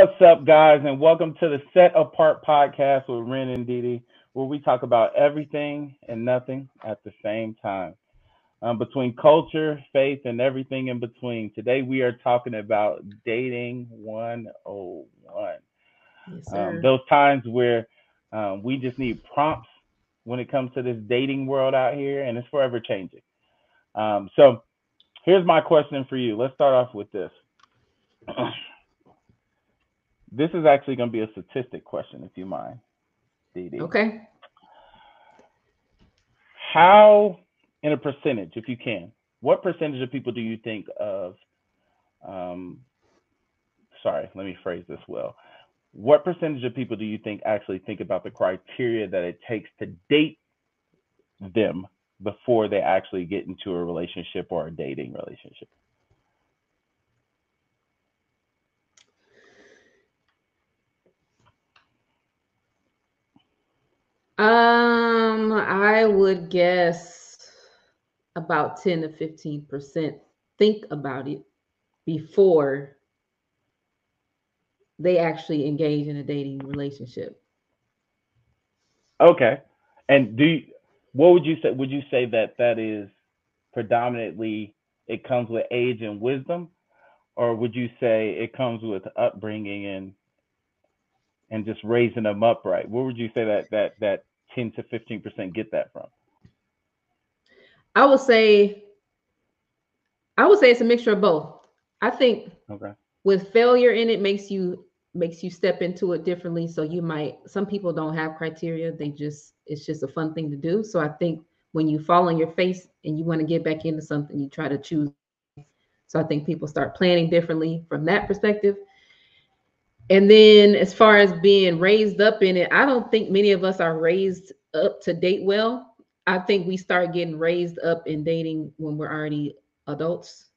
What's up, guys, and welcome to the Set Apart podcast with Ren and Didi, where we talk about everything and nothing at the same time. Um, between culture, faith, and everything in between. Today, we are talking about dating 101. Yes, Um, those times where um, we just need prompts when it comes to this dating world out here, and it's forever changing. Um, so, here's my question for you. Let's start off with this. this is actually going to be a statistic question, if you mind, Dee okay. How, in a percentage, if you can, what percentage of people do you think of? Um, sorry, let me phrase this well. What percentage of people do you think actually think about the criteria that it takes to date them before they actually get into a relationship or a dating relationship? Um, I would guess about 10 to 15% think about it before they actually engage in a dating relationship. Okay. And do you, what would you say? Would you say that that is predominantly it comes with age and wisdom, or would you say it comes with upbringing and and just raising them up right? Where would you say that that that ten to fifteen percent get that from? I would say I would say it's a mixture of both. I think Okay. with failure in it makes you makes you step into it differently so you might some people don't have criteria they just it's just a fun thing to do so i think when you fall on your face and you want to get back into something you try to choose so i think people start planning differently from that perspective and then as far as being raised up in it i don't think many of us are raised up to date well. I think we start getting raised up in dating when we're already adults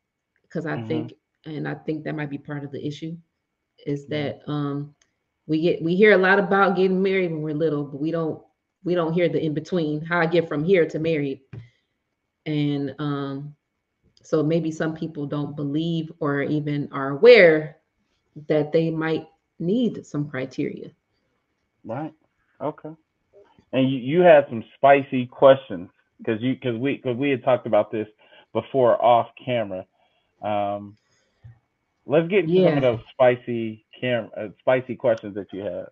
because i Mhm. think and i think that might be part of the issue is that um we get we hear a lot about getting married when we're little but we don't we don't hear the in between how i get from here to married. And um so maybe some people don't believe or even are aware that they might need some criteria Right. Okay. And you, you had some spicy questions because you because we because we had talked about this before off camera. Um, let's get into some of those spicy cam uh, spicy questions that you had.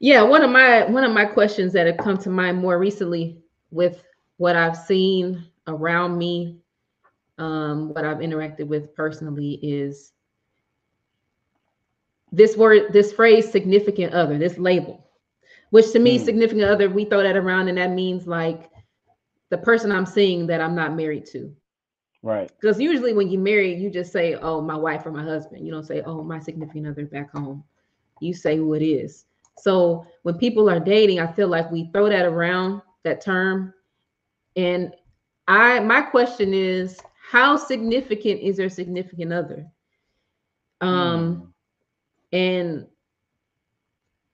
Yeah, one of my one of my questions that have come to mind more recently with what I've seen around me, um, what I've interacted with personally is this word, this phrase significant other, this label, which to me, Hmm. significant other, we throw that around and that means like the person I'm seeing that I'm not married to. Right. Because usually when you marry, you just say, oh, my wife or my husband. You don't say, oh, my significant other back home. You say who it is. So when people are dating, I feel like we throw that around that term. And I my question is, how significant is their significant other? Um, Hmm. And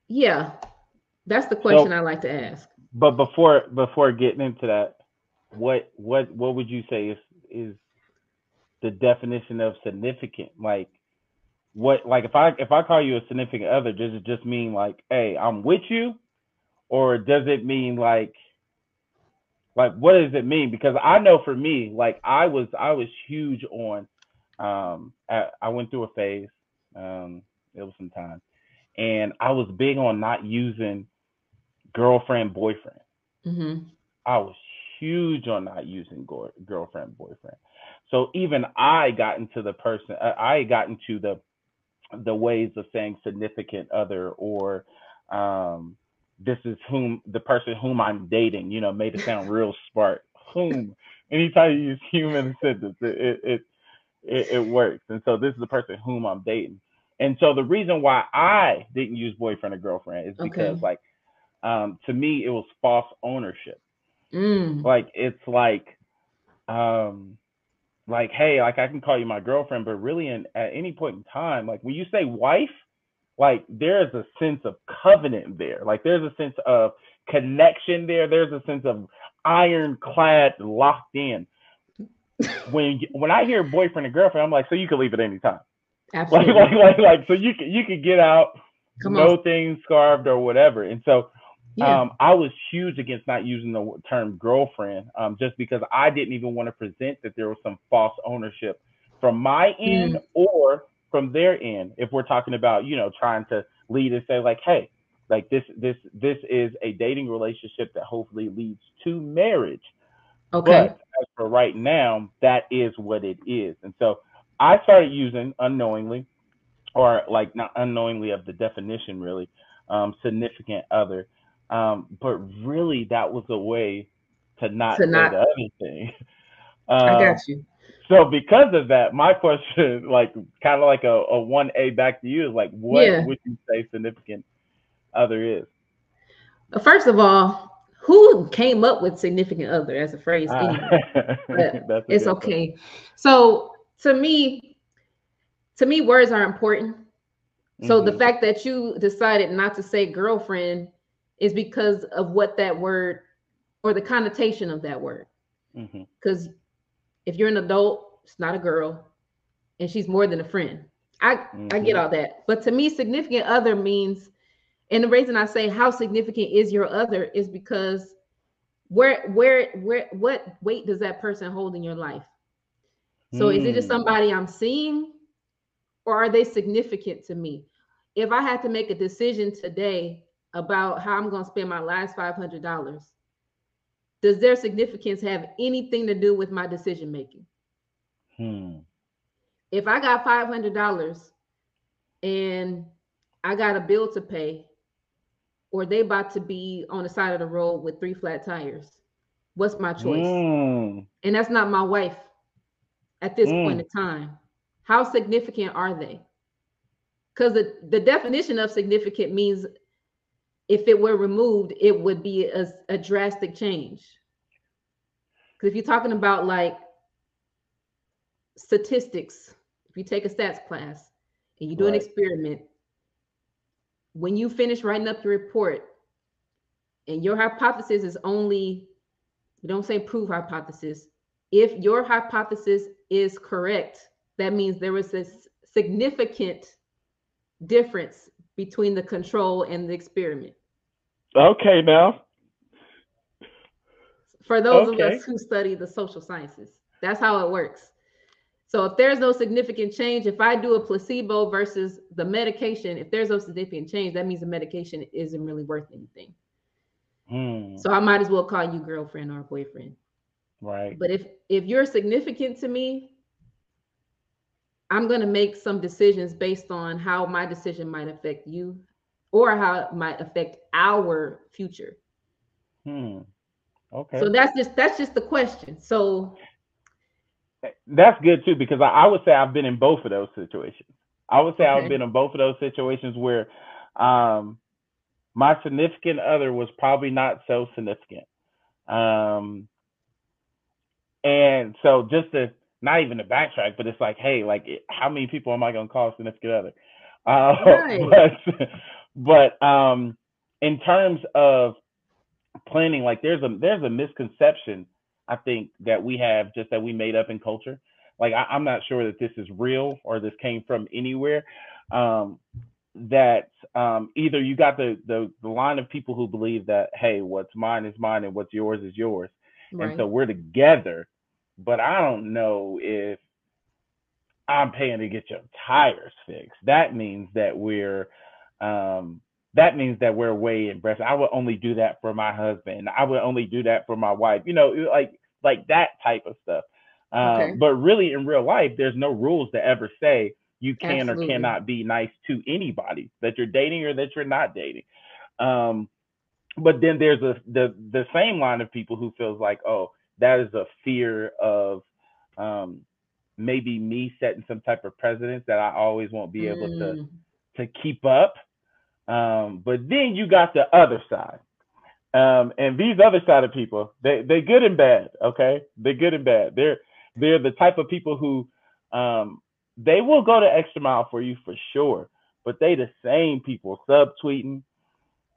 yeah, that's the question So- I like to ask. But before before getting into that, what what what would you say is is the definition of significant? Like what like if I if I call you a significant other, does it just mean like, hey, I'm with you? Or does it mean like like what does it mean? Because I know for me, like I was I was huge on um I, I went through a phase, um, it was some time, and I was big on not using girlfriend boyfriend. hmm I was huge on not using go- girlfriend boyfriend. So even I got into the person uh, I got into the the ways of saying significant other or um this is whom the person whom I'm dating, you know, made it sound real smart. Whom anytime you use human sentence, it it, it it it works. And so this is the person whom I'm dating. And so the reason why I didn't use boyfriend or girlfriend is because Okay. like um to me it was false ownership. Mm. like it's like um like hey like i can call you my girlfriend but really in, at any point in time like when you say wife like there's a sense of covenant there. Like there's a sense of connection there. There's a sense of ironclad locked in. When when i hear boyfriend and girlfriend i'm like so you can leave at any time Absolutely. Like, like, like, like, so you can you can get out, Come no on. things scarved or whatever. And so, yeah. um, I was huge against not using the term girlfriend, um, just because I didn't even want to present that there was some false ownership from my end mm. or from their end. If we're talking about, you know, trying to lead and say like, hey, like this, this, this is a dating relationship that hopefully leads to marriage. Okay. But as for right now, that is what it is. And so I started using unknowingly, or like not unknowingly of the definition really, um, significant other. Um, but really, that was a way to not to not, the other thing. Um, I got you. So because of that, my question, like kind of like a, one A back to you, is like, what yeah. would you say significant other is? First of all, who came up with significant other as a phrase anyway? it's okay. Point. So to me, to me, words are important. So mm-hmm. the fact that you decided not to say girlfriend is because of what that word or the connotation of that word. Because mm-hmm. if you're an adult, it's not a girl, and she's more than a friend. I mm-hmm. I get mm-hmm. all that, but to me, significant other means, and the reason I say how significant is your other is because where where where what weight does that person hold in your life? So mm. is it just hmm. somebody I'm seeing or are they significant to me? If I had to make a decision today about how I'm going to spend my last $500, does their significance have anything to do with my decision making? Hmm. If I got $500 and I got a bill to pay, or they about to be on the side of the road with three flat tires, what's my choice? Mm. And that's not my wife at this mm. point in time? How significant are they? Because the, the definition of significant means if it were removed, it would be a, a drastic change. Because if you're talking about like statistics, if you take a stats class and you do right. an experiment, when you finish writing up your report and your hypothesis is only, you don't say proof hypothesis, if your hypothesis is correct, that means there was a significant difference between the control and the experiment. Okay, now. For those okay. of us who study the social sciences, that's how it works. So if there's no significant change, if I do a placebo versus the medication, if there's no significant change, that means the medication isn't really worth anything. Hmm. So I might as well call you girlfriend or boyfriend. Right. But if if you're significant to me, I'm going to make some decisions based on how my decision might affect you or how it might affect our future. Hmm. Okay. So that's just that's just the question. So that's good too because I, I would say I've been in both of those situations. I would say okay. I've been in both of those situations where um, my significant other was probably not so significant. Um, and so just to not even to backtrack, but it's like, hey, like how many people am I gonna call significant other? Uh, right. but but um, in terms of planning, like there's a there's a misconception I think that we have just that we made up in culture. Like I, am not sure that this is real or this came from anywhere. Um, that um, either you got the, the the line of people who believe that hey, what's mine is mine and what's yours is yours, right. and so we're together but I don't know if I'm paying to get your tires fixed. That means that we're um, that means that we're way in invested. I would only do that for my husband. I would only do that for my wife. You know, like like that type of stuff. Um, okay. But really, in real life, there's no rules to ever say you can Absolutely. or cannot be nice to anybody that you're dating or that you're not dating. Um, but then there's a the the same line of people who feels like, oh, that is a fear of um, maybe me setting some type of precedence that I always won't be able mm. to to keep up. Um, but then you got the other side. Um, and these other side of people, they they good and bad, okay? They're good and bad. They're they're the type of people who um, they will go the extra mile for you for sure. But they the same people subtweeting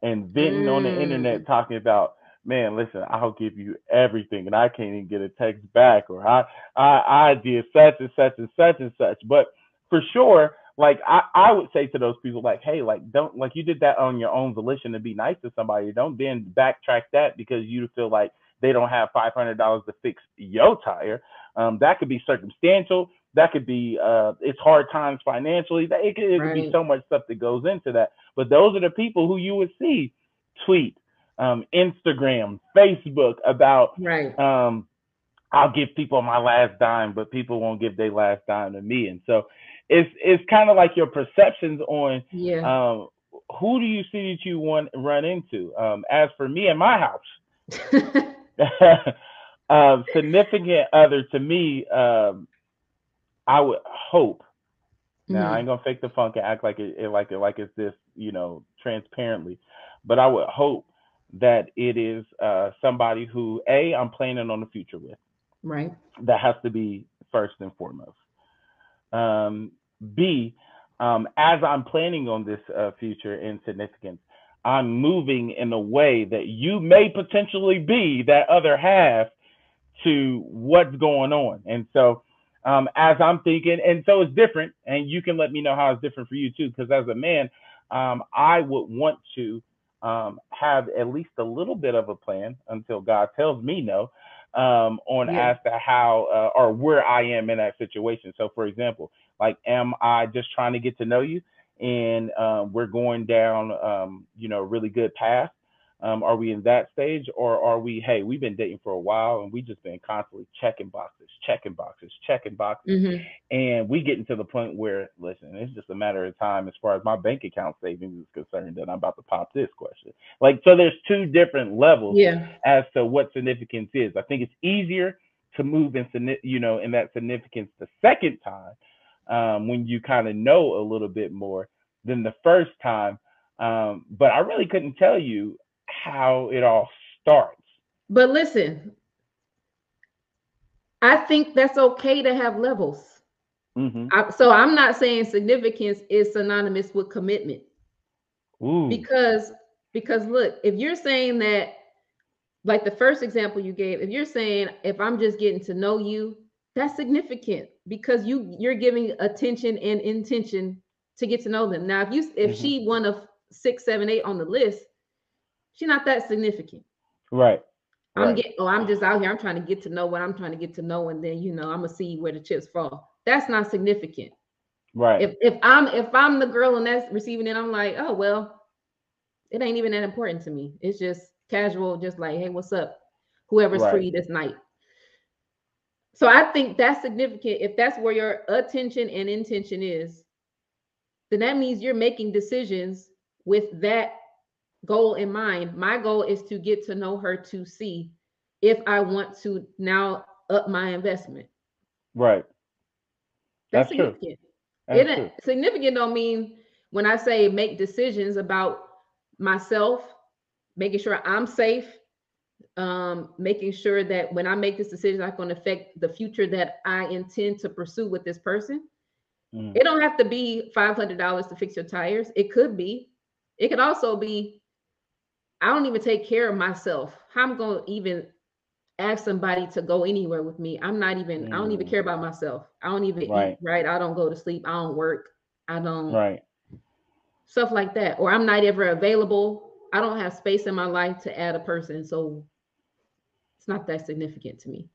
and venting mm. on the internet mm. talking about man, listen, I'll give you everything, and I can't even get a text back, or I, I, I did such and such and such and such. But for sure, like I, I would say to those people, like, hey, like don't like you did that on your own volition to be nice to somebody. Don't then backtrack that because you feel like they don't have five hundred dollars to fix your tire. Um, that could be circumstantial. That could be uh, it's hard times financially. That it could, it could be so much stuff that goes into that. But those are the people who you would see tweet, um, Instagram, Facebook about Right. um, I'll give people my last dime, but people won't give their last dime to me. And so it's it's kind of like your perceptions on Yeah. um, who do you see that you want run into. Um, as for me and my house, um, significant other to me, um, I would hope. Now I Mhm. ain't gonna fake the funk and act like it, it like it like it's this, you know, transparently, but I would hope that it is uh, somebody who a I'm planning on the future with. Right. That has to be first and foremost. Um, B, um, as I'm planning on this uh, future in significance, I'm moving in a way that you may potentially be that other half to what's going on. And so, um, as I'm thinking, and so it's different, and you can let me know how it's different for you too, because as a man, um, I would want to um, have at least a little bit of a plan until God tells me no um, on Yeah. as to how uh, or where I am in that situation. So, for example, like, am I just trying to get to know you, and um, we're going down, um, you know, a really good path? Um, are we in that stage, or are we? Hey, we've been dating for a while, and we just been constantly checking boxes, checking boxes, checking boxes, hmm and we getting to the point where, listen, it's just a matter of time as far as my bank account savings is concerned that I'm about to pop this question. Like, so there's two different levels Yeah. as to what significance is. I think it's easier to move in, you know, in that significance the second time um, when you kind of know a little bit more than the first time. Um, but I really couldn't tell you how it all starts. But listen, I think that's okay to have levels. hmm I, so I'm not saying significance is synonymous with commitment Ooh, because because look, if you're saying that like the first example you gave, if you're saying if I'm just getting to know you, that's significant because you you're giving attention and intention to get to know them. Now, if you if Mhm. she one of six, seven, eight on the list, she's not that significant. right. I'm right. getting, oh, I'm just out here. I'm trying to get to know what I'm trying to get to know, and then you know, I'm gonna see where the chips fall. That's not significant. right. If if I'm if I'm the girl and that's receiving it, I'm like, oh well, it ain't even that important to me. It's just casual, just like, hey, what's up? Whoever's Right. free this night. So I think that's significant. If that's where your attention and intention is, then that means you're making decisions with that goal in mind. My goal is to get to know her to see if I want to now up my investment. right. That's, That's true. significant. That's it true. significant don't mean when I say make decisions about myself, making sure I'm safe, um, making sure that when I make this decision, not going to affect the future that I intend to pursue with this person. Mhm. It don't have to be five hundred dollars to fix your tires. It could be. It could also be. I don't even take care of myself. How I'm going to even ask somebody to go anywhere with me? I'm not even. I don't even Mm. care about myself. I don't even Right. eat right. I don't go to sleep. I don't work. I don't Right. stuff like that. Or I'm not ever available. I don't have space in my life to add a person. So it's not that significant to me.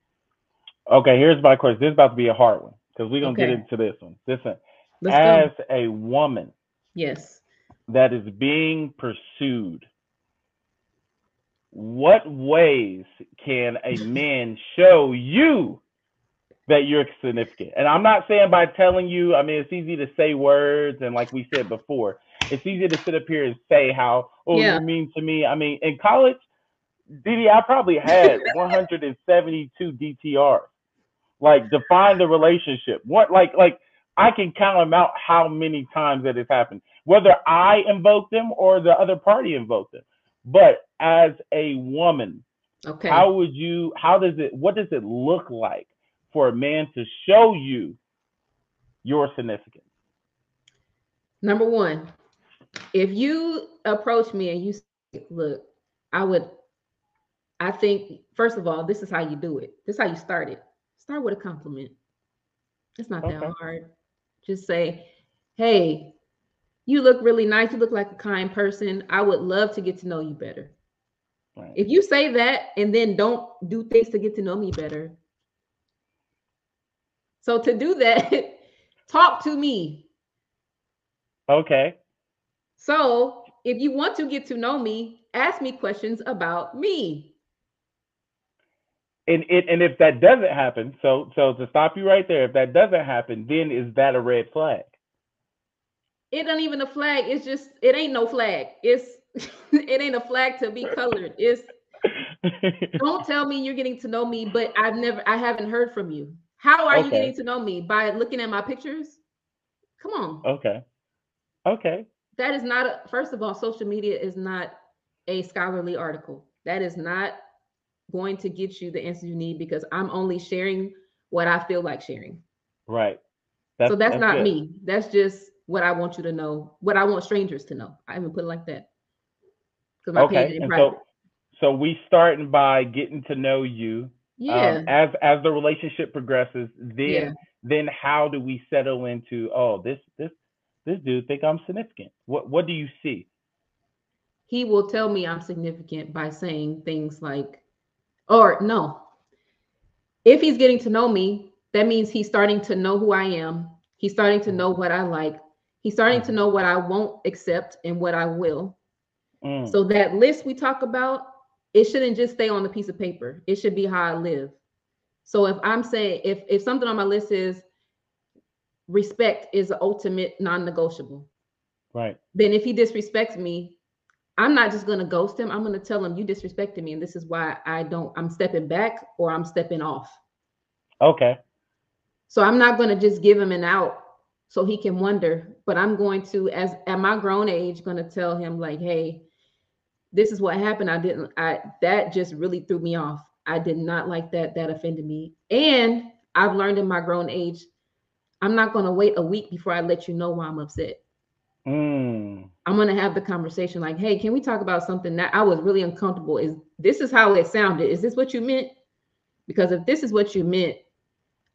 Okay. Here's my question. This is about to be a hard one because we're gonna get into this one. Listen, Let's as go. a woman Yes. that is being pursued, what ways can a man show you that you're significant? And I'm not saying by telling you, I mean, it's easy to say words, and like we said before, it's easy to sit up here and say how, oh, Yeah. you mean to me. I mean, in college, Didi, I probably had 172 DTR. Like, define the relationship. What, like, like, I can count them out how many times that has happened, whether I invoke them or the other party invoked them. But as a woman, Okay. how would you, how does it, what does it look like for a man to show you your significance? Number one, if you approach me and you say, look, I would, I think, first of all, this is how you do it. This is how you start it. Start with a compliment. It's not that hard. Just say, hey, you look really nice. You look like a kind person. I would love to get to know you better. Right. If you say that and then don't do things to get to know me better. So to do that, talk to me. Okay. So if you want to get to know me, ask me questions about me. And it and if that doesn't happen, so so to stop you right there, if that doesn't happen, then is that a red flag? It ain't even a flag. It's just it ain't no flag. It's it ain't a flag to be colored. It's don't tell me you're getting to know me, but I've never I haven't heard from you. How are you getting to know me? By looking at my pictures? Come on. okay. Okay. That is not a first of all, social media is not a scholarly article. That is not going to get you the answers you need because I'm only sharing what I feel like sharing. Right. so that's, not good. me. That's just what I want you to know, what I want strangers to know. I even put it like that. Because my Okay. private. so so we starting by getting to know you. yeah. Um, as as the relationship progresses, then Yeah. then how do we settle into oh this this this dude think I'm significant? What what do you see? he will tell me I'm significant by saying things like, or no, if he's getting to know me, that means he's starting to know who I am. He's starting to know what I like. He's starting to Mhm. know what I won't accept and what I will. Mm, So that list we talk about, it shouldn't just stay on the piece of paper. It should be how I live. So if I'm saying if if something on my list is respect is the ultimate non-negotiable, right. then if he disrespects me, I'm not just gonna ghost him. I'm gonna tell him you disrespected me, and this is why I don't. I'm stepping back or I'm stepping off. Okay. So I'm not gonna just give him an out so he can wonder. But I'm going to, as at my grown age, gonna tell him like, hey, this is what happened. I didn't. I that just really threw me off. I did not like that. That offended me. And I've learned in my grown age, I'm not gonna wait a week before I let you know why I'm upset. Mm, I'm gonna have the conversation like, hey, can we talk about something that I was really uncomfortable? Is this is how it sounded? Is this what you meant? Because if this is what you meant,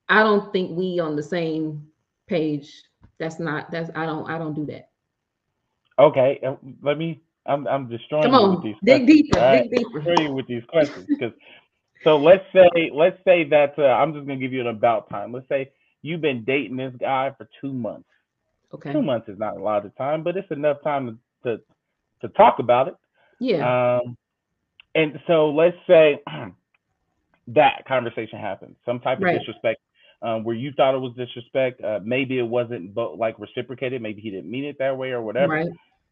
I don't think we on the same page. That's not that's I don't I don't do that. okay. Let me. I'm I'm destroying Come you on, with these dig questions, deeper, right? dig deeper. destroy you with these questions because so let's say let's say that uh, I'm just gonna give you an about time. Let's say you've been dating this guy for two months. Okay. Two months is not a lot of time, but it's enough time to to, to talk about it. Yeah. Um, and so let's say that conversation happened, some type of Right. disrespect, um, where you thought it was disrespect. Uh, maybe it wasn't, but like reciprocated. Maybe he didn't mean it that way or whatever. Right.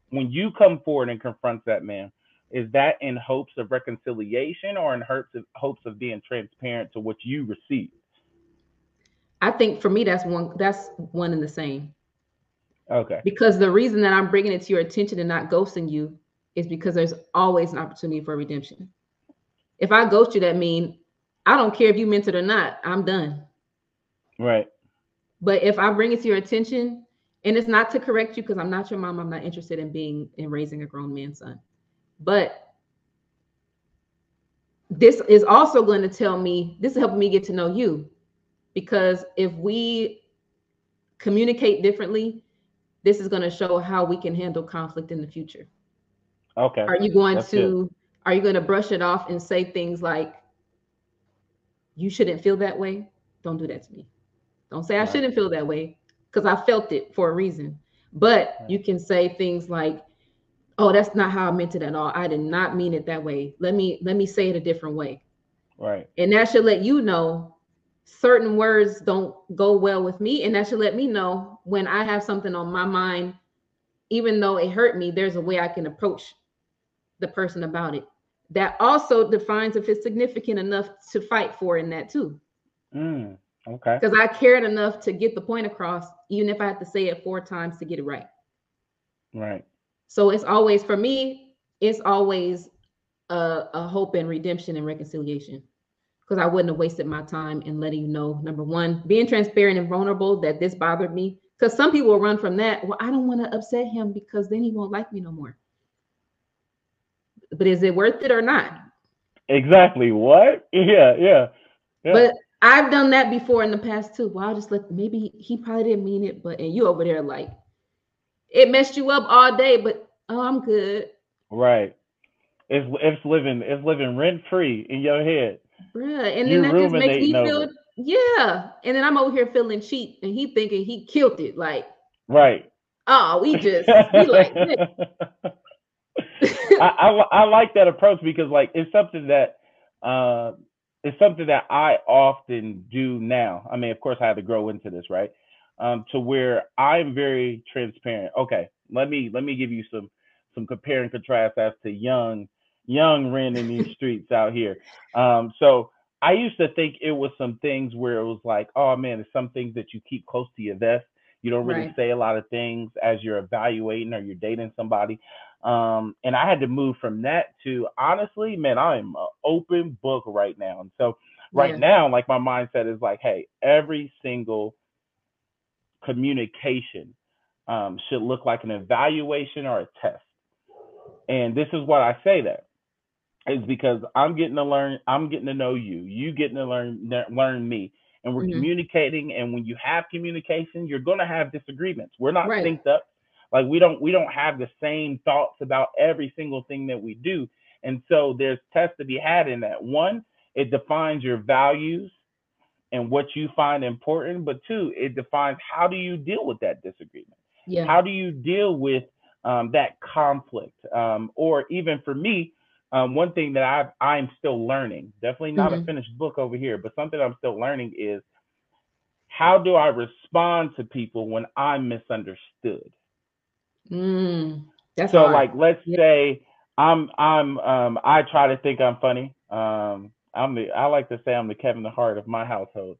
When you come forward and confront that man, is that in hopes of reconciliation or in hopes of hopes of being transparent to what you received? I think for me that's one that's one and the same. Okay. Because the reason that I'm bringing it to your attention and not ghosting you is because there's always an opportunity for redemption. If I ghost you, that mean I don't care if you meant it or not. I'm done. Right. But if I bring it to your attention, and it's not to correct you because I'm not your mom, I'm not interested in being in raising a grown man son. But this is also going to tell me this is helping me get to know you because if we communicate differently, this is going to show how we can handle conflict in the future. Okay. Are you going That's to are you going to brush it off and say things like you shouldn't feel that way? Don't do that to me. Don't say I shouldn't feel that way because I felt it for a reason. But Right. you can say things like oh that's not how I meant it at all. I did not mean it that way. Let me let me say it a different way. Right. And that should let you know certain words don't go well with me and that should let me know when I have something on my mind even though it hurt me there's a way I can approach the person about it. That also defines if it's significant enough to fight for in that too. Mm, okay. Because I cared enough to get the point across, even if I had to say it four times to get it right. Right. So it's always for me, it's always a, a hope and redemption and reconciliation. Because I wouldn't have wasted my time in letting you know, number one, being transparent and vulnerable that this bothered me. Because some people run from that. Well, I don't want to upset him because then he won't like me no more. But is it worth it or not? Exactly. What? Yeah. Yeah. Yeah. But I've done that before in the past too. Well, I'll just let maybe he probably didn't mean it, but and you over there like it messed you up all day, but oh, I'm good. Right. It's it's living it's living rent free in your head. Bruh. And then that just makes me feel over. yeah. And then I'm over here feeling cheap and he thinking he killed it. Like right. Oh, we just we like I, I, I like that approach because like it's something that uh it's something that I often do now. I mean, of course, I had to grow into this, right? Um, to where I'm very transparent. Okay, let me let me give you some some compare and contrast as to young young Ren in these streets out here. Um, so I used to think it was some things where it was like, oh man, it's some things that you keep close to your vest. You don't really right. say a lot of things as you're evaluating or you're dating somebody. Um, and I had to move from that to honestly, man, I'm an open book right now. And so right yeah. now, like my mindset is like, hey, every single communication um, should look like an evaluation or a test. And this is what I say that is because I'm getting to learn, I'm getting to know you, you getting to learn learn me and we're mm-hmm. communicating. And when you have communication, you're going to have disagreements. We're not right. synced up. Like we don't we don't have the same thoughts about every single thing that we do. And so there's tests to be had in that. One, it defines your values and what you find important. But two, it defines how do you deal with that disagreement? Yeah. How do you deal with um, that conflict? Um, or even for me, um, one thing that I've, I'm still learning, definitely not mm-hmm. a finished book over here, but something I'm still learning is how do I respond to people when I'm misunderstood? Mm, that's so hard. like let's yeah. say I'm I'm um I try to think I'm funny. Um I'm the I like to say I'm the Kevin the Hart of my household.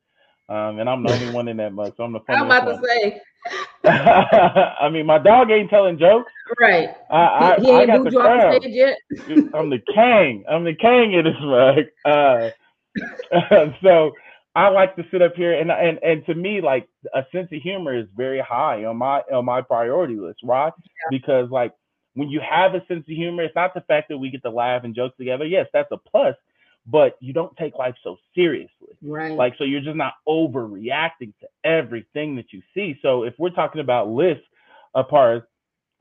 Um, and I'm the only one in that mug, so I'm the funny. I'm about one. to say. I mean, my dog ain't telling jokes. Right. I, I, he, I got the crown. I'm the king. I'm the king in this mug. Uh, so I like to sit up here and and and to me, like a sense of humor is very high on my on my priority list. right? Yeah. Because like when you have a sense of humor, it's not the fact that we get to laugh and joke together. Yes, that's a plus but you don't take life so seriously. Right. Like, so you're just not overreacting to everything that you see. So if we're talking about lists as,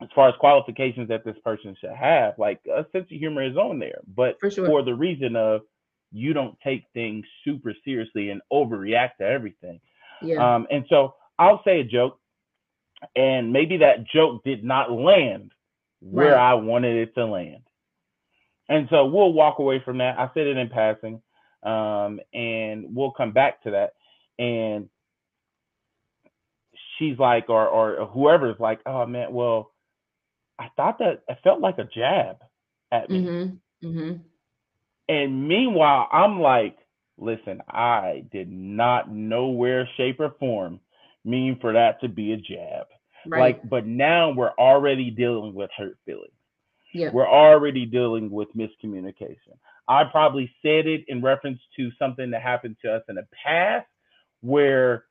as far as qualifications that this person should have, like a sense of humor is on there, but for, sure. for the reason of you don't take things super seriously and overreact to everything. Yeah. Um, and so I'll say a joke, and maybe that joke did not land where right. I wanted it to land. And so we'll walk away from that. I said it in passing, um, and we'll come back to that. And she's like, or or whoever's like, oh man, well, I thought that it felt like a jab at me. Mm-hmm. Mm-hmm. And meanwhile, I'm like, listen, I did not know where, shape, or form mean for that to be a jab. Right. Like, but now we're already dealing with hurt feelings. Yeah. We're already dealing with miscommunication. I probably said it in reference to something that happened to us in the past where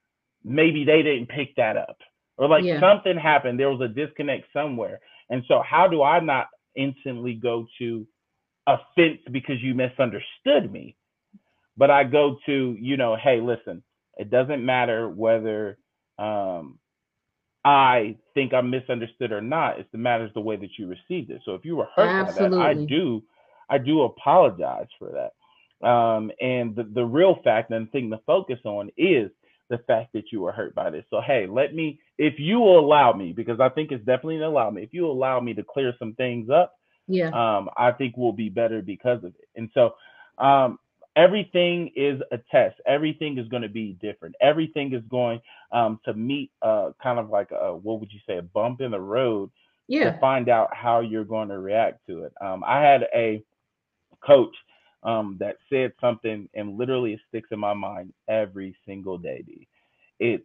maybe they didn't pick that up or like yeah. something happened. There was a disconnect somewhere. And so, how do I not instantly go to offense because you misunderstood me? But I go to, you know, hey, listen, it doesn't matter whether um, I think I'm misunderstood or not. It's the matters the way that you received it. So if you were hurt Absolutely. by that, I do, I do apologize for that. Um, and the, the real fact and thing to focus on is the fact that you were hurt by this. So hey, let me, if you will allow me, because I think it's definitely allow me. If you allow me to clear some things up, yeah, um, I think we'll be better because of it. And so, um, everything is a test. Everything is going to be different. Everything is going um, to meet uh, kind of like a, what would you say, a bump in the road yeah. to find out how you're going to react to it. Um, I had a coach um, that said something and literally it sticks in my mind every single day. D. It's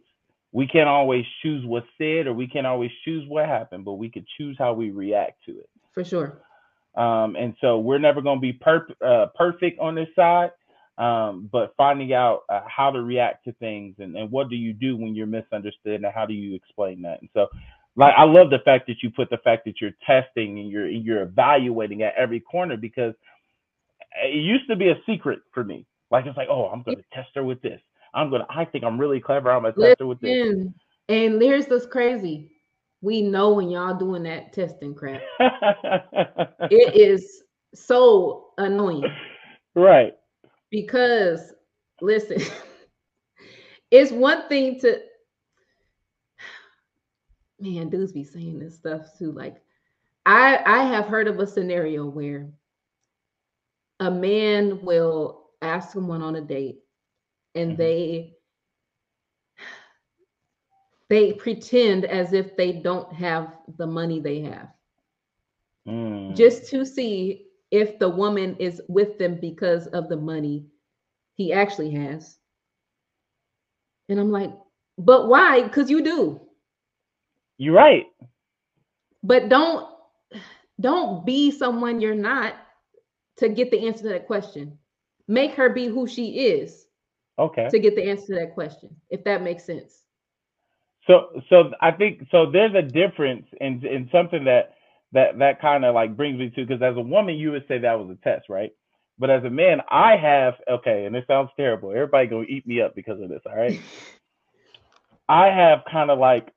we can't always choose what's said or we can't always choose what happened, but we could choose how we react to it. For sure. Um, and so we're never going to be per- uh, perfect on this side, um, but finding out uh, how to react to things and, and what do you do when you're misunderstood and how do you explain that and so like i love the fact that you put the fact that you're testing and you're you're evaluating at every corner because it used to be a secret for me like it's like oh i'm going to test her with this I'm gonna. I think I'm really clever. I'm gonna test her with this. And here's this crazy. We know when y'all doing that testing crap. It is so annoying right. because listen, it's one thing to man, dudes be saying this stuff too. Like I I have heard of a scenario where a man will ask someone on a date and Mhm. they they pretend as if they don't have the money they have Mm. just to see if the woman is with them because of the money he actually has. And I'm like, but why? Because you do. You're right. But don't don't be someone you're not to get the answer to that question. Make her be who she is Okay. to get the answer to that question, if that makes sense. So so I think so there's a difference in in something that that that kind of like brings me to because as a woman you would say that was a test, right? But as a man, I have okay, and it sounds terrible. Everybody gonna eat me up because of this, all right? I have kind of like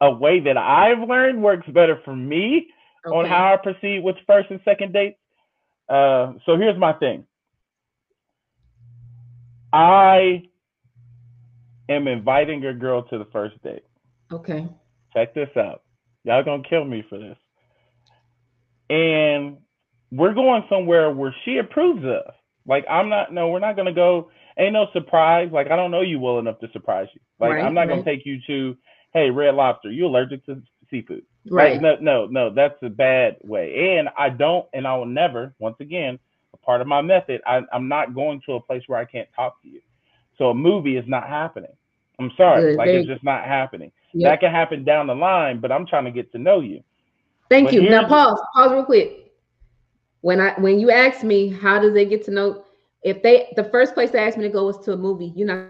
a way that I've learned works better for me on how I proceed with first and second dates. Uh, so here's my thing. I am inviting a girl to the first date. Okay. Check this out. Y'all gonna kill me for this. And we're going somewhere where she approves of. Like I'm not no, we're not gonna go, ain't no surprise. Like I don't know you well enough to surprise you. Like Right, I'm not gonna take you to, hey, red lobster, you allergic to seafood. Right. Like, no, no, no, that's a bad way. And I don't, and I will never, once again, a part of my method, I, I'm not going to a place where I can't talk to you. So a movie is not happening. I'm sorry. Like there it's just not happening. That can happen down the line, but I'm trying to get to know you. Thank But you. Now pause. Pause real quick. When I when you ask me how does they get to know if they the first place they asked me to go was to a movie, you're not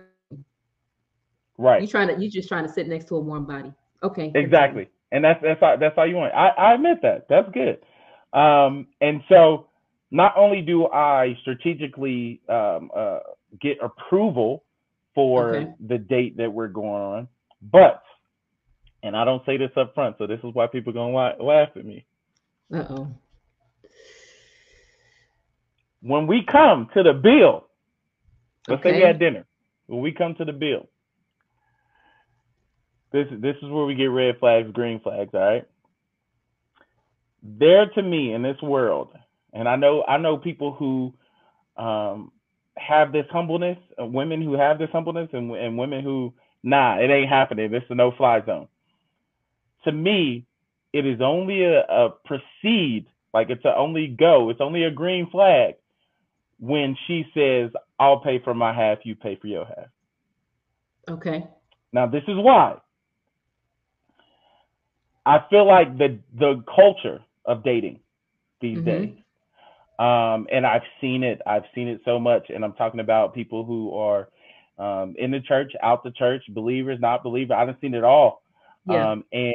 right. you trying to you just trying to sit next to a warm body. Okay. Exactly. And that's that's all, that's all you want. I, I admit that. That's good. Um, and so not only do I strategically um, uh, get approval for Okay. the date that we're going on, but and I don't say this up front, so this is why people gonna laugh, laugh at me. Uh oh. When we come to the bill, let's say we had dinner. When we come to the bill, this this is where we get red flags, green flags. All right. There to me in this world, and I know I know people who um, have this humbleness, uh, women who have this humbleness, and and women who nah, it ain't happening. This is a no fly zone. To me, it is only a, a proceed, like it's a only go. It's only a green flag when she says, "I'll pay for my half, you pay for your half." Okay. Now, this is why. I feel like the the culture of dating these Mhm. days, um, and I've seen it. I've seen it so much, and I'm talking about people who are um, in the church, out the church, believers, not believers. I've seen it all, Yeah. um, and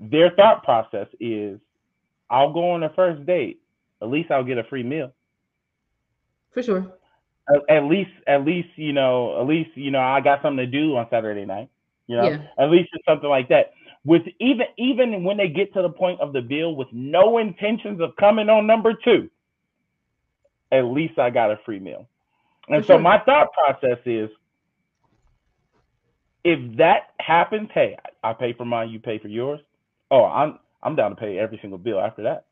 their thought process is, "I'll go on a first date. At least I'll get a free meal." For sure. at, at least at least you know at least you know I got something to do on Saturday night. You know, Yeah. at least it's something like that. With even even when they get to the point of the bill with no intentions of coming on number two, at least I got a free meal. And For so sure. my thought process is if that happens, hey, I pay for mine, you pay for yours. Oh, I'm I'm down to pay every single bill after that.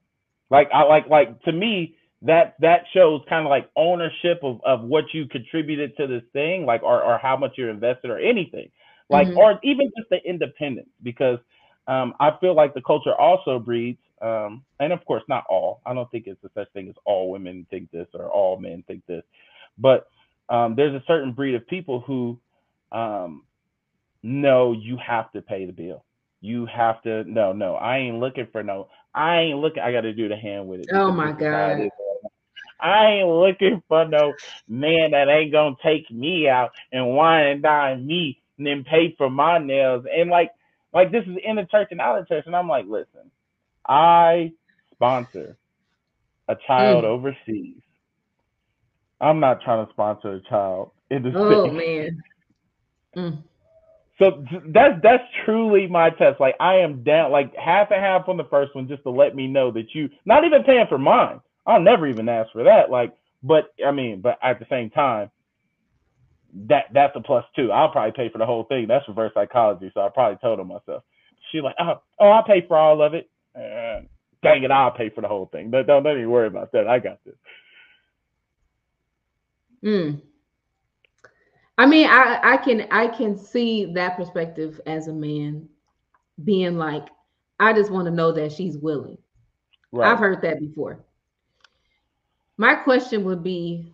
Like I like like to me that that shows kind of like ownership of, of what you contributed to this thing, like or, or how much you're invested or anything. Like Mhm. or even just the independence because um, I feel like the culture also breeds um, and of course not all. I don't think it's a such thing as all women think this or all men think this. But um, there's a certain breed of people who um, know you have to pay the bill. You have to no, no. I ain't looking for no. I ain't looking. I got to do the hand with it. Oh my this is how it God. I ain't looking for no man that ain't gonna take me out and wine and dine me and then pay for my nails. And like, like this is in the church and out of church. And I'm like, listen, I sponsor a child Mm. overseas. I'm not trying to sponsor a child in the Oh space. man. Mm. So that's that's truly my test. Like I am down like half and half on the first one just to let me know that you not even paying for mine. I'll never even ask for that. Like, but I mean, but at the same time, that that's a plus two. I'll probably pay for the whole thing. That's reverse psychology. So I probably told her myself. She like, oh, oh, I'll pay for all of it. Uh, dang it, I'll pay for the whole thing. Don't, don't, don't even worry about that. I got this. Mm. I mean, I I can I can see that perspective as a man being like, I just want to know that she's willing. Right. I've heard that before. My question would be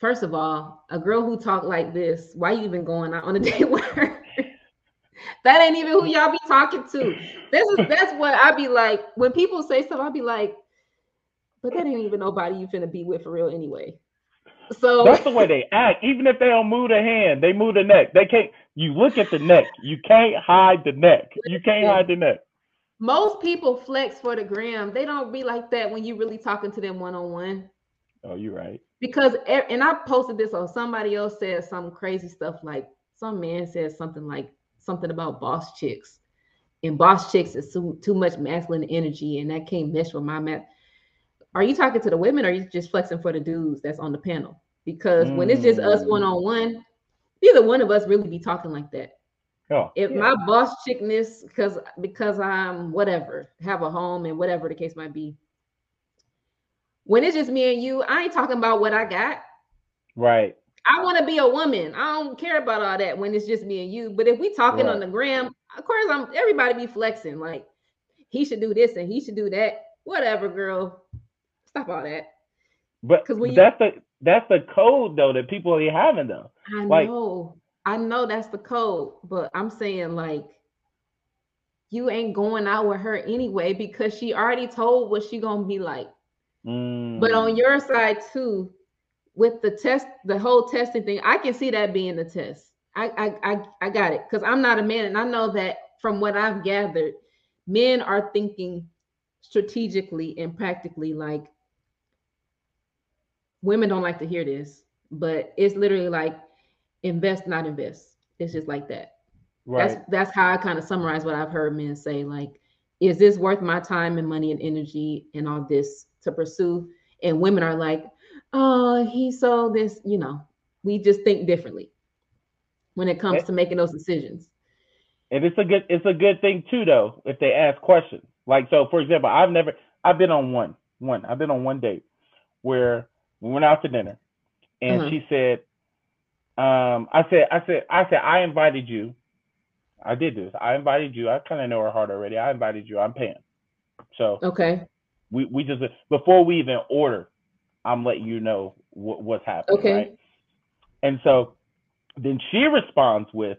first of all, a girl who talk like this, why you even going out on a date with her? that ain't even who y'all be talking to. This is that's what I be like when people say stuff, I'll be like, but that ain't even nobody you finna be with for real anyway. So That's the way they act. Even if they don't move their hand, they move the neck. They can't. You look at the neck. You can't hide the neck. You can't hide the neck. most people flex for the gram. They don't be like that when you really talking to them one on one. Oh, you're right. Because and I posted this or somebody else said some crazy stuff like some man said something like something about boss chicks. And boss chicks is too, too much masculine energy and that can't mesh with my man. Are you talking to the women or are you just flexing for the dudes that's on the panel? Because when it's just us Mm. one on one, neither one of us really be talking like that. Oh, if yeah. my boss chickness because because i'm whatever have a home and whatever the case might be when it's just me and you i ain't talking about what i got. Right. i want to be a woman. I don't care about all that when it's just me and you. But if we talking on the gram of course i'm everybody be flexing like he should do this and he should do that. Whatever girl. Stop all that. But 'Cause when you- that's the that's the code though that people are having though. i Like- know. I know that's the code. But i'm saying like you ain't going out with her anyway because she already told what she gonna be like But on Mm. your side too, with the test, the whole testing thing, I can see that being the test. I I I, I got it because I'm not a man, and I know that from what I've gathered, men are thinking strategically and practically. Like women don't like to hear this, but it's literally like invest, not invest. It's just like that. right. That's that's how I kind of summarize what I've heard men say. Like, is this worth my time and money and energy and all this to pursue? And women are like, oh, he sold this. You know, we just think differently when it comes to making those decisions. And it's a good it's a good thing too though if they ask questions. Like so for example, I've never I've been on one one I've been on one date where we went out to dinner and Uh-huh. she said um I said I said I said I invited you. I did this. I invited you. I kind of know her heart already. I invited you. I'm paying. So Okay. We we just before we even order, I'm letting you know what, what's happening, Okay. right? And so then she responds with,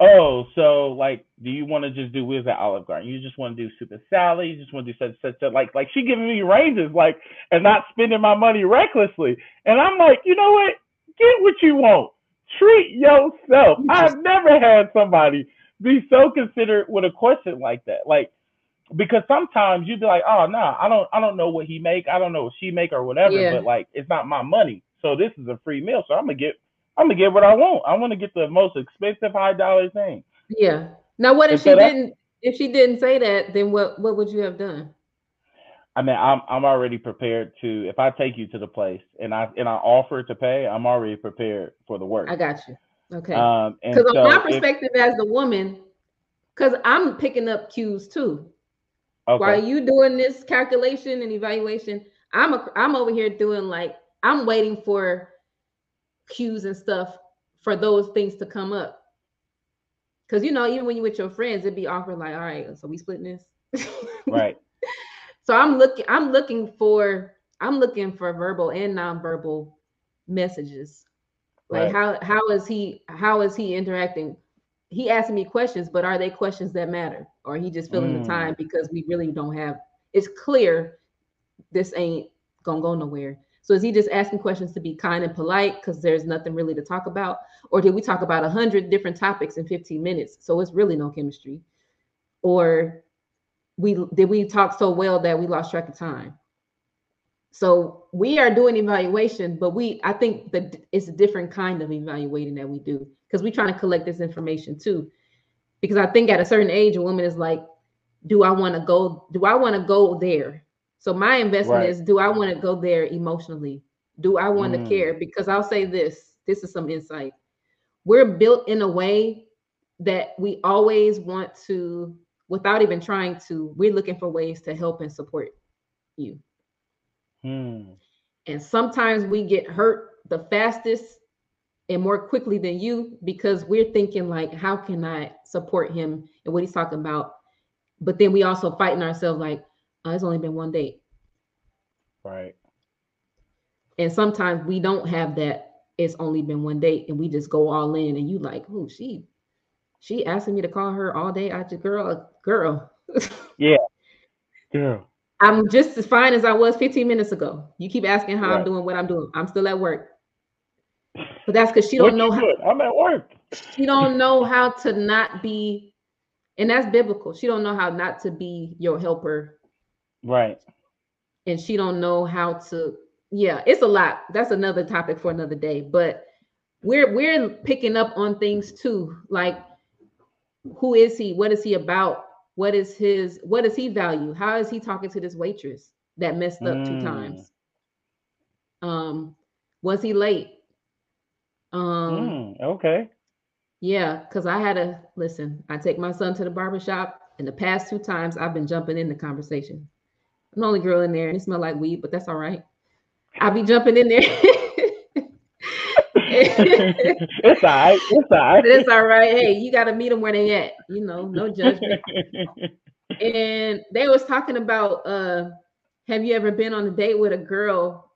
"Oh, so like, do you want to just do where's at Olive Garden? You just want to do soup and salad? You just want to do such such such like like she giving me ranges like and not spending my money recklessly." And I'm like, you know what? Get what you want. Treat yourself. I've never had somebody be so considerate with a question like that. Like because sometimes you'd be like, oh no, I don't I don't know what he make, I don't know what she make or whatever, Yeah. but like it's not my money. So this is a free meal. So I'm gonna get I'm gonna get what I want. I want to get the most expensive high dollar thing. Yeah. Now, what if And she didn't? If she didn't say that, then what? What would you have done? I mean, I'm I'm already prepared to if I take you to the place and I and I offer to pay, I'm already prepared for the work. I got you. Okay. Um Because so on my if- perspective as the woman, because I'm picking up cues too. Okay. While you doing this calculation and evaluation, I'm a, I'm over here doing like I'm waiting for cues and stuff for those things to come up. Cause you know, even when you with your friends, it'd be awkward. Like, all right, so we splitting this. right. So I'm looking, I'm looking for, I'm looking for verbal and nonverbal messages. Like Right. how how is he how is he interacting? He asking me questions, but are they questions that matter? Or he just filling Mm. the time because we really don't have it's clear this ain't gonna go nowhere. So is he just asking questions to be kind and polite because there's nothing really to talk about? Or did we talk about a hundred different topics in 15 minutes? So it's really no chemistry. Or we did we talk so well that we lost track of time? So we are doing evaluation, but we I think that it's a different kind of evaluating that we do because we're trying to collect this information too. Because I think at a certain age, a woman is like, do I want to go? Do I want to go there? So my investment right. is, do I want to go there emotionally? Do I want mm. to care? Because I'll say this. This is some insight. We're built in a way that we always want to, without even trying to, we're looking for ways to help and support you. Hmm. And sometimes we get hurt the fastest and more quickly than you because we're thinking like, how can I support him and what he's talking about? But then we also fighting ourselves like, oh, it's only been one date. Right. And sometimes we don't have that. It's only been one date, and we just go all in. And you like, oh, she, she asking me to call her all day. I just, girl, girl. yeah, girl. I'm just as fine as I was 15 minutes ago. You keep asking how right. I'm doing, what I'm doing. I'm still at work. But that's because she don't know how I'm at work. She don't know how to not be, and that's biblical. She don't know how not to be your helper. Right. And she don't know how to, yeah, it's a lot. That's another topic for another day. But we're we're picking up on things too. Like who is he? What is he about? What is his what does he value? How is he talking to this waitress that messed up mm. two times? Um was he late? Um mm, okay. yeah because i had to listen i take my son to the barber shop and the past two times i've been jumping in the conversation. I'm the only girl in there and it smell like weed but that's all right. I'll be jumping in there it's all right. It's all right. It's all right. Hey, you got to meet them where they at. You know, no judgment. and they was talking about uh have you ever been on a date with a girl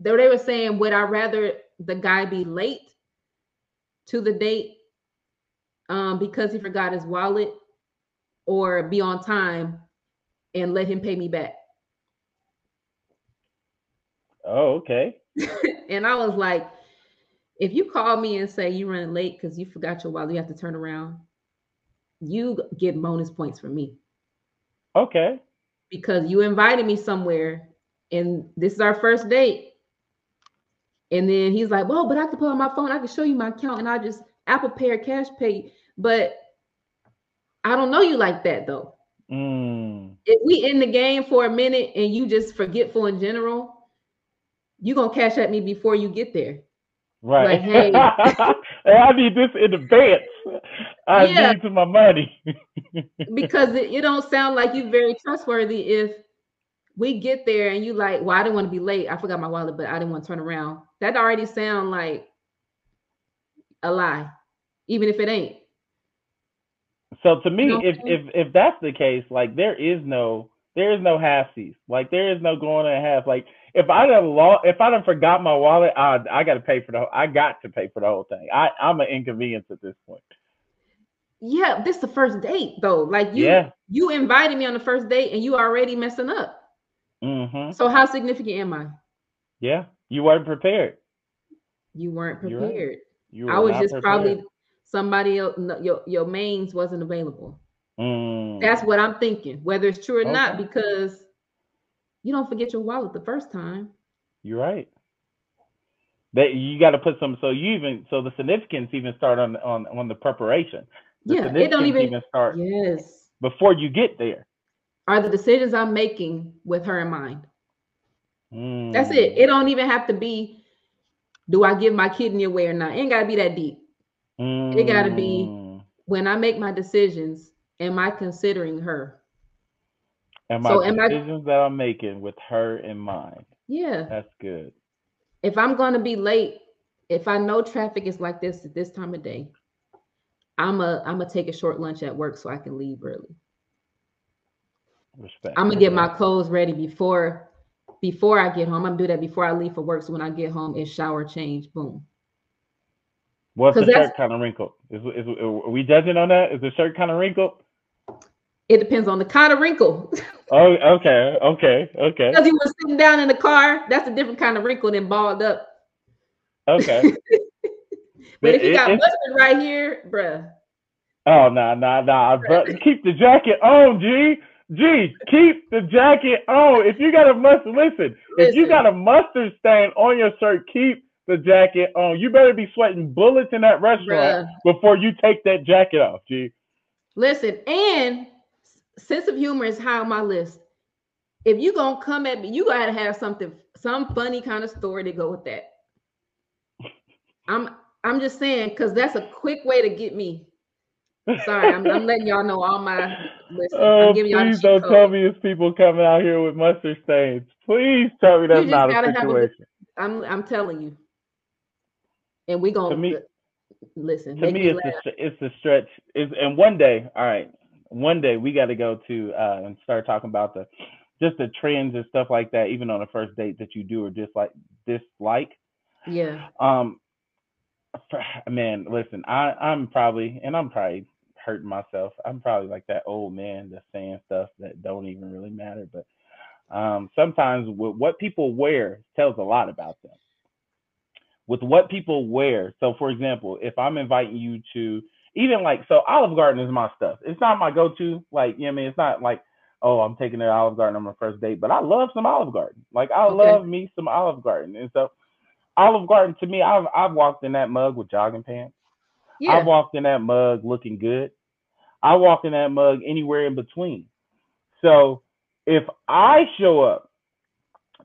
they, they were saying would i rather the guy be late to the date um because he forgot his wallet or be on time and let him pay me back oh okay and i was like if you call me and say you're running late because you forgot your wallet, you have to turn around, you get bonus points from me. Okay. Because you invited me somewhere and this is our first date. And then he's like, Well, but I can put on my phone, I can show you my account, and I just Apple Pay or Cash Pay. But I don't know you like that though. Mm. If we in the game for a minute and you just forgetful in general, you're gonna cash at me before you get there. Right. Like, hey. I need this in advance. I yeah. need my money. because it, it don't sound like you very trustworthy if we get there and you like, well, I didn't want to be late. I forgot my wallet, but I didn't want to turn around. That already sound like a lie, even if it ain't. So to me, you know if if if that's the case, like there is no there is no halfsies. Like there is no going and half. Like if I'd have lost, if I'd have forgot my wallet, I I got to pay for the. I got to pay for the whole thing. I I'm an inconvenience at this point. Yeah, this is the first date though. Like you, yeah. you invited me on the first date, and you already messing up. Mm-hmm. So how significant am I? Yeah, you weren't prepared. You weren't prepared. You I was just prepared. probably somebody else. Your your mains wasn't available. Mm. That's what I'm thinking, whether it's true or okay. not, because you don't forget your wallet the first time. You're right. That you got to put some. So you even so the significance even start on on on the preparation. The yeah, it don't even, even start. Yes. Before you get there. Are the decisions I'm making with her in mind? Mm. That's it. It don't even have to be. Do I give my kidney away or not? It ain't gotta be that deep. Mm. It gotta be mm. when I make my decisions. Am I considering her? And my so decisions I, that I'm making with her in mind. Yeah. That's good. If I'm gonna be late, if I know traffic is like this at this time of day, I'm a I'm gonna take a short lunch at work so I can leave early. Respect. I'm gonna get my clothes ready before before I get home. I'm gonna do that before I leave for work. So when I get home, it's shower, change, boom. What's the shirt kind of wrinkled? Is, is, is, are we judging on that? Is the shirt kind of wrinkled? It depends on the kind of wrinkle. oh, okay, okay, okay. Because he was sitting down in the car, that's a different kind of wrinkle than balled up. Okay. but if you got mustard right here, bruh. Oh no, no, no, but keep the jacket on, G. G, keep the jacket on. If you got a mustard, listen, if you got a mustard stain on your shirt, keep the jacket on. You better be sweating bullets in that restaurant Bruh. before you take that jacket off, G. Listen, and sense of humor is high on my list. If you gonna come at me, you gotta have something, some funny kind of story to go with that. I'm I'm just saying, because that's a quick way to get me. Sorry, I'm, I'm letting y'all know all my listen. Oh, I'm giving y'all please don't code. tell me it's people coming out here with mustard stains. Please tell me that's not a gotta have situation. I'm I'm telling you. And we gonna to me- listen. to me, it's a, it's a stretch. It's, and one day, all right, one day we got to go to uh, and start talking about the just the trends and stuff like that, even on a first date that you do or just like dislike. yeah. Um, man, listen, I I'm probably and I'm probably hurting myself. I'm probably like that old man that's saying stuff that don't even really matter. But um, sometimes with what people wear tells a lot about them. With what people wear, so for example, if I'm inviting you to even like so, Olive Garden is my stuff. It's not my go-to. Like you know, what I mean, it's not like oh, I'm taking to Olive Garden on my first date, but I love some Olive Garden. Like I Okay. love me some Olive Garden, and so Olive Garden to me, I've I've walked in that mug with jogging pants. Yeah. I walked in that mug looking good. I walk in that mug anywhere in between. So if I show up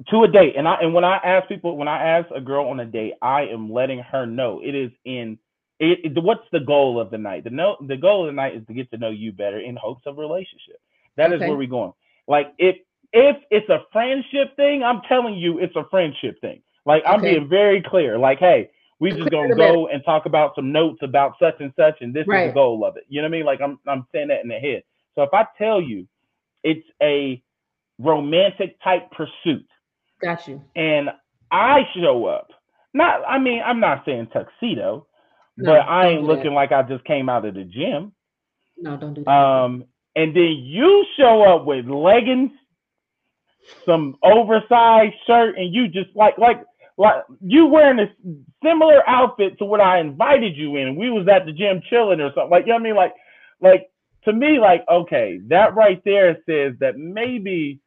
to a date, and I and when I ask people, when I ask a girl on a date, I am letting her know it is in it, it- what's the goal of the night? The no the goal of the night is to get to know you better in hopes of a relationship. That is Okay. where we're going. Like if if it's a friendship thing, I'm telling you it's a friendship thing. Like I'm Okay. being very clear. Like, hey, we just gonna go and talk about some notes about such and such, and this is the goal of it. You know what I mean? Like I'm I'm saying that in the head. So if I tell you it's a romantic type pursuit, Got you. and I show up, not I mean I'm not saying tuxedo, No, but I ain't do that. looking like I just came out of the gym. No, don't do that. Um, and then you show up with leggings, some oversized shirt, and you just like like like you wearing a similar outfit to what I invited you in. We was at the gym chilling or something. Like you know what I mean? Like like to me, like okay, that right there says that maybe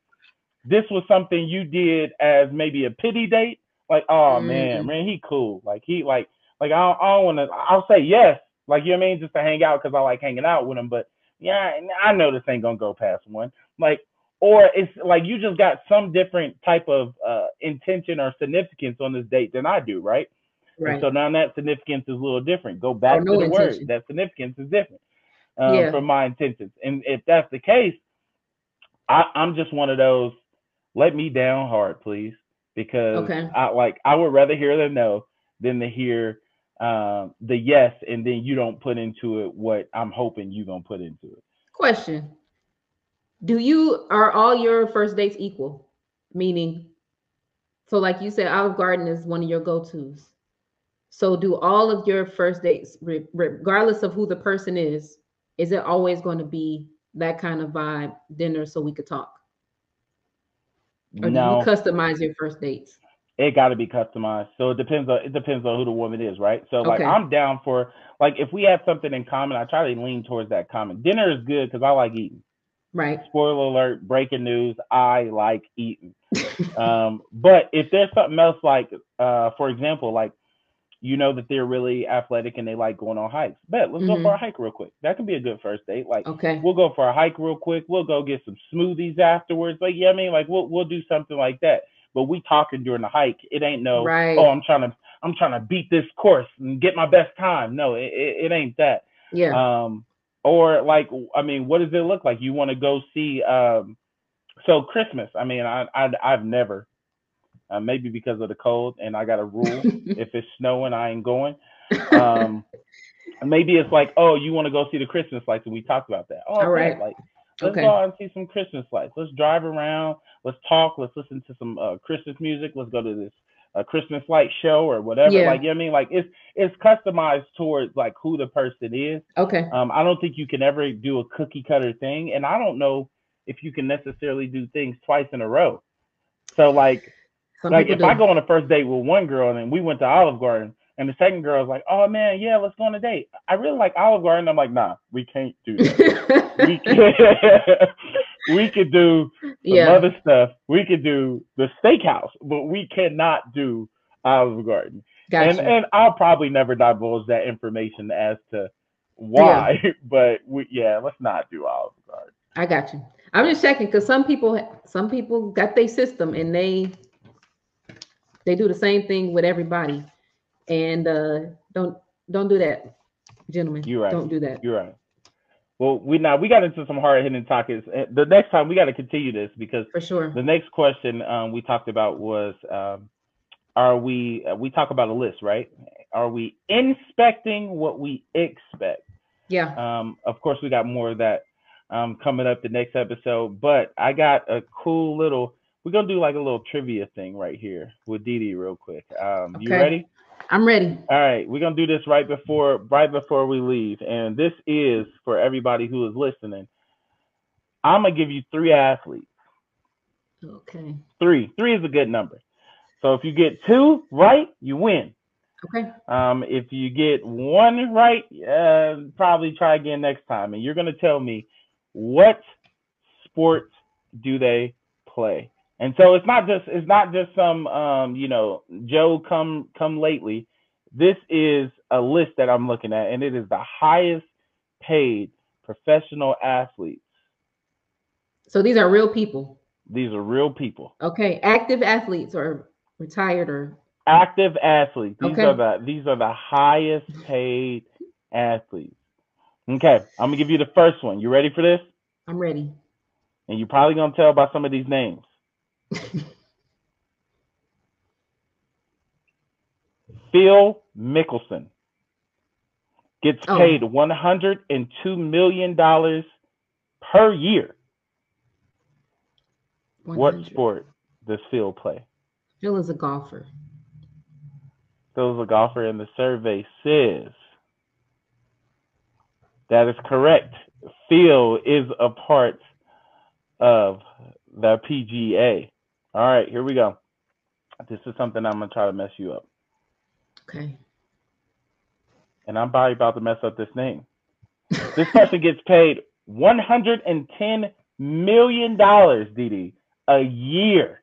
this was something you did as maybe a pity date. Like oh man, Mm. man, he cool. Like he like like I don't, I don't want to. I'll say yes. Like you know what I mean, just to hang out because I like hanging out with him. But yeah, I know this ain't gonna go past one. Like, or it's like you just got some different type of uh, intention or significance on this date than I do, right? And right. so now that significance is a little different. Go back no to the word. That significance is different um, Yeah. from my intentions. And if that's the case, I, I'm just one of those. Let me down hard, please, because Okay. I like I would rather hear the no than to hear um, the yes, and then you don't put into it what I'm hoping you're gonna put into it. Question. Do you are all your first dates equal? Meaning, so like you said, Olive Garden is one of your go-tos. So do all of your first dates, regardless of who the person is, is it always going to be that kind of vibe, dinner so we could talk? Or do no, you customize your first dates? It got to be customized. So it depends on it depends on who the woman is, right? So like Okay. I'm down for like if we have something in common, I try to lean towards that common. Dinner is good because I like eating. Right. Spoiler alert, breaking news, I like eating. um, but if there's something else like, uh, for example, like you know that they're really athletic and they like going on hikes, bet let's go Mhm. for a hike real quick. That can be a good first date. Like Okay. we'll go for a hike real quick. We'll go get some smoothies afterwards. Like, yeah, I mean, like we'll we'll do something like that. But we talking during the hike. It ain't no, Right. oh, I'm trying to I'm trying to beat this course and get my best time. No, it, it, it ain't that. Yeah. Um, or like, I mean, what does it look like? You want to go see? Um, so Christmas. I mean, I, I I've never, uh, maybe because of the cold, and I got a rule: if it's snowing, I ain't going. Um, maybe it's like, oh, you want to go see the Christmas lights, and we talked about that. Oh, All right. Like, let's Okay. go out and see some Christmas lights. Let's drive around. Let's talk. Let's listen to some uh, Christmas music. Let's go to this uh, Christmas light show or whatever. Yeah. Like, you know what I mean? Like, it's it's customized towards like who the person is. okay. Um, I don't think you can ever do a cookie cutter thing, and I don't know if you can necessarily do things twice in a row. So like, Some like if I go on a first date with one girl and then we went to Olive Garden, and the second girl is like, "Oh man, yeah, let's go on a date." I really like Olive Garden. I'm like, "Nah, we can't do that. we can't. we could do some Yeah, other stuff. We could do the steakhouse, but we cannot do Olive Garden. gotcha. And and I'll probably never divulge that information as to why, but we, yeah, let's not do Olive Garden. I got you. I'm just checking because some people, some people got their system and they, they do the same thing with everybody, and uh, don't don't do that, gentlemen. You're right. Don't do that. You're right. Well, we now we got into some hard hitting topics. The next time we got to continue this because For sure. the next question um, we talked about was, um, are we? Uh, we talk about a list, right? Are we inspecting what we expect? Yeah. Um, of course, we got more of that um, coming up the next episode. But I got a cool little. We're gonna do like a little trivia thing right here with Dee real quick. Um, You ready? I'm ready. All right, we're gonna do this right before right before we leave, and this is for everybody who is listening. I'm gonna give you three athletes. Okay. Three, three is a good number. So if you get two right, you win. Okay. Um, if you get one right, uh, probably try again next time, and you're gonna tell me what sport do they play. And so it's not just it's not just some um, you know Joe come come lately. This is a list that I'm looking at, and it is the highest paid professional athletes. So these are real people. These are real people, Okay. Active athletes or retired or active athletes. These Okay. are the these are the highest paid athletes. Okay, I'm gonna give you the first one. You ready for this? I'm ready. And you're probably gonna tell by some of these names. Phil Mickelson gets Oh. paid 102 million dollars per year. What sport does Phil play? Phil is a golfer. Phil's a golfer, and the survey says that is correct. Phil is a part of the PGA. All right, here we go. This is something I'm gonna try to mess you up, Okay. and I'm probably about to mess up this name. This person gets paid 110 million dollars, Didi, a year.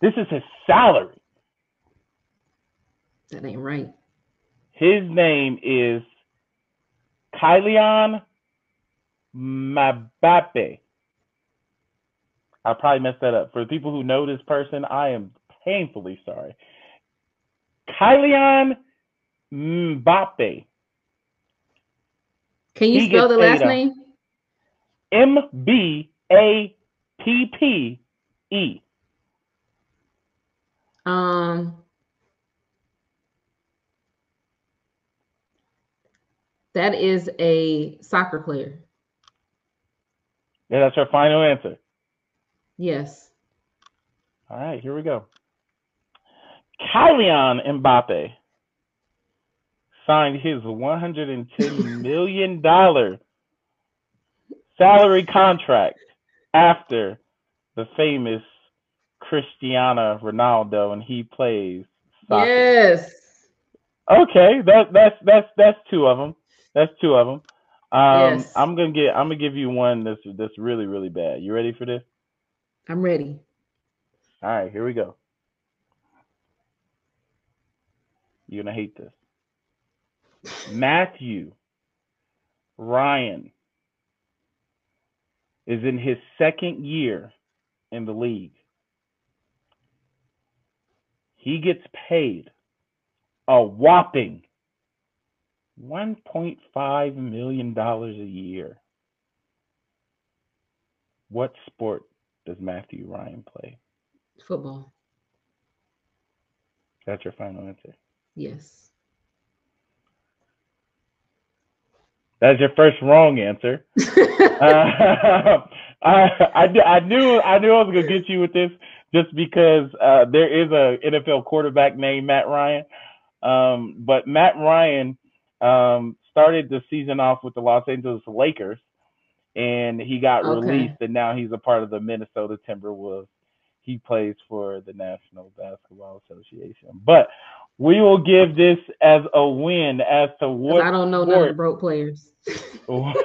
This is his salary. That ain't right. His name is Kylian Mbappe. I probably messed that up. For people who know this person, I am painfully sorry. Kylian Mbappe. Can you He spell the last name? M B A P P E. Um, that is a soccer player. Yeah, that's our final answer. Yes. All right, here we go. Kylian Mbappe signed his 110 million dollar salary contract after the famous Cristiano Ronaldo, and he plays soccer. Yes. Okay, that that's that's that's two of them. That's two of them. Um, Yes. I'm gonna get. I'm gonna give you one that's that's really really bad. You ready for this? I'm ready. All right, here we go. You're gonna hate this. Matthew Ryan is in his second year in the league. He gets paid a whopping $1.5 million a year. What sport does Matthew Ryan play? Football. That's your final answer. Yes. That's your first wrong answer. Uh, I, I, I knew I knew I was gonna get you with this just because uh, there is a NFL quarterback named Matt Ryan. Um, but Matt Ryan um, started the season off with the Los Angeles Lakers, and he got Okay. released, and now he's a part of the Minnesota Timberwolves. He plays for the National Basketball Association. But we will give this as a win as to what I don't know none of sport the broke players. but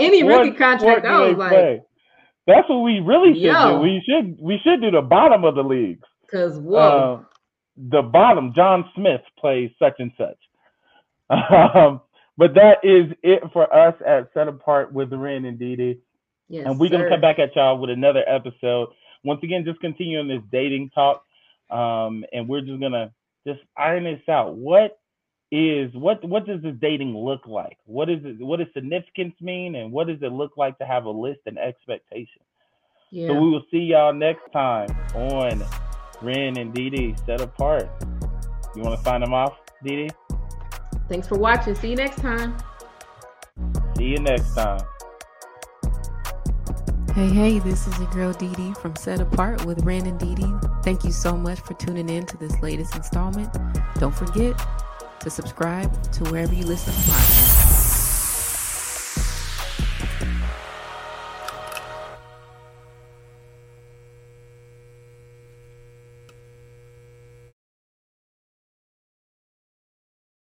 any rookie what, contract, what I was like, play? that's what we really should yo. do. We should we should do the bottom of the leagues. Cause whoa, uh, the bottom. John Smith plays such and such. Um, but that is it for us at Set Apart with Ren and Didi. Yes, and we're gonna come back at y'all with another episode. Once again, just continuing this dating talk. Um, and we're just gonna just iron this out. What is what what does this dating look like? What is it what does significance mean and what does it look like to have a list and expectation? Yeah. So we will see y'all next time on Ren and Didi set apart. You want to sign them off, Didi? Thanks for watching. See you next time. See you next time. Hey, hey, this is your girl Didi from Set Apart with Ren and Didi. Thank you so much for tuning in to this latest installment. Don't forget to subscribe to wherever you listen to podcasts.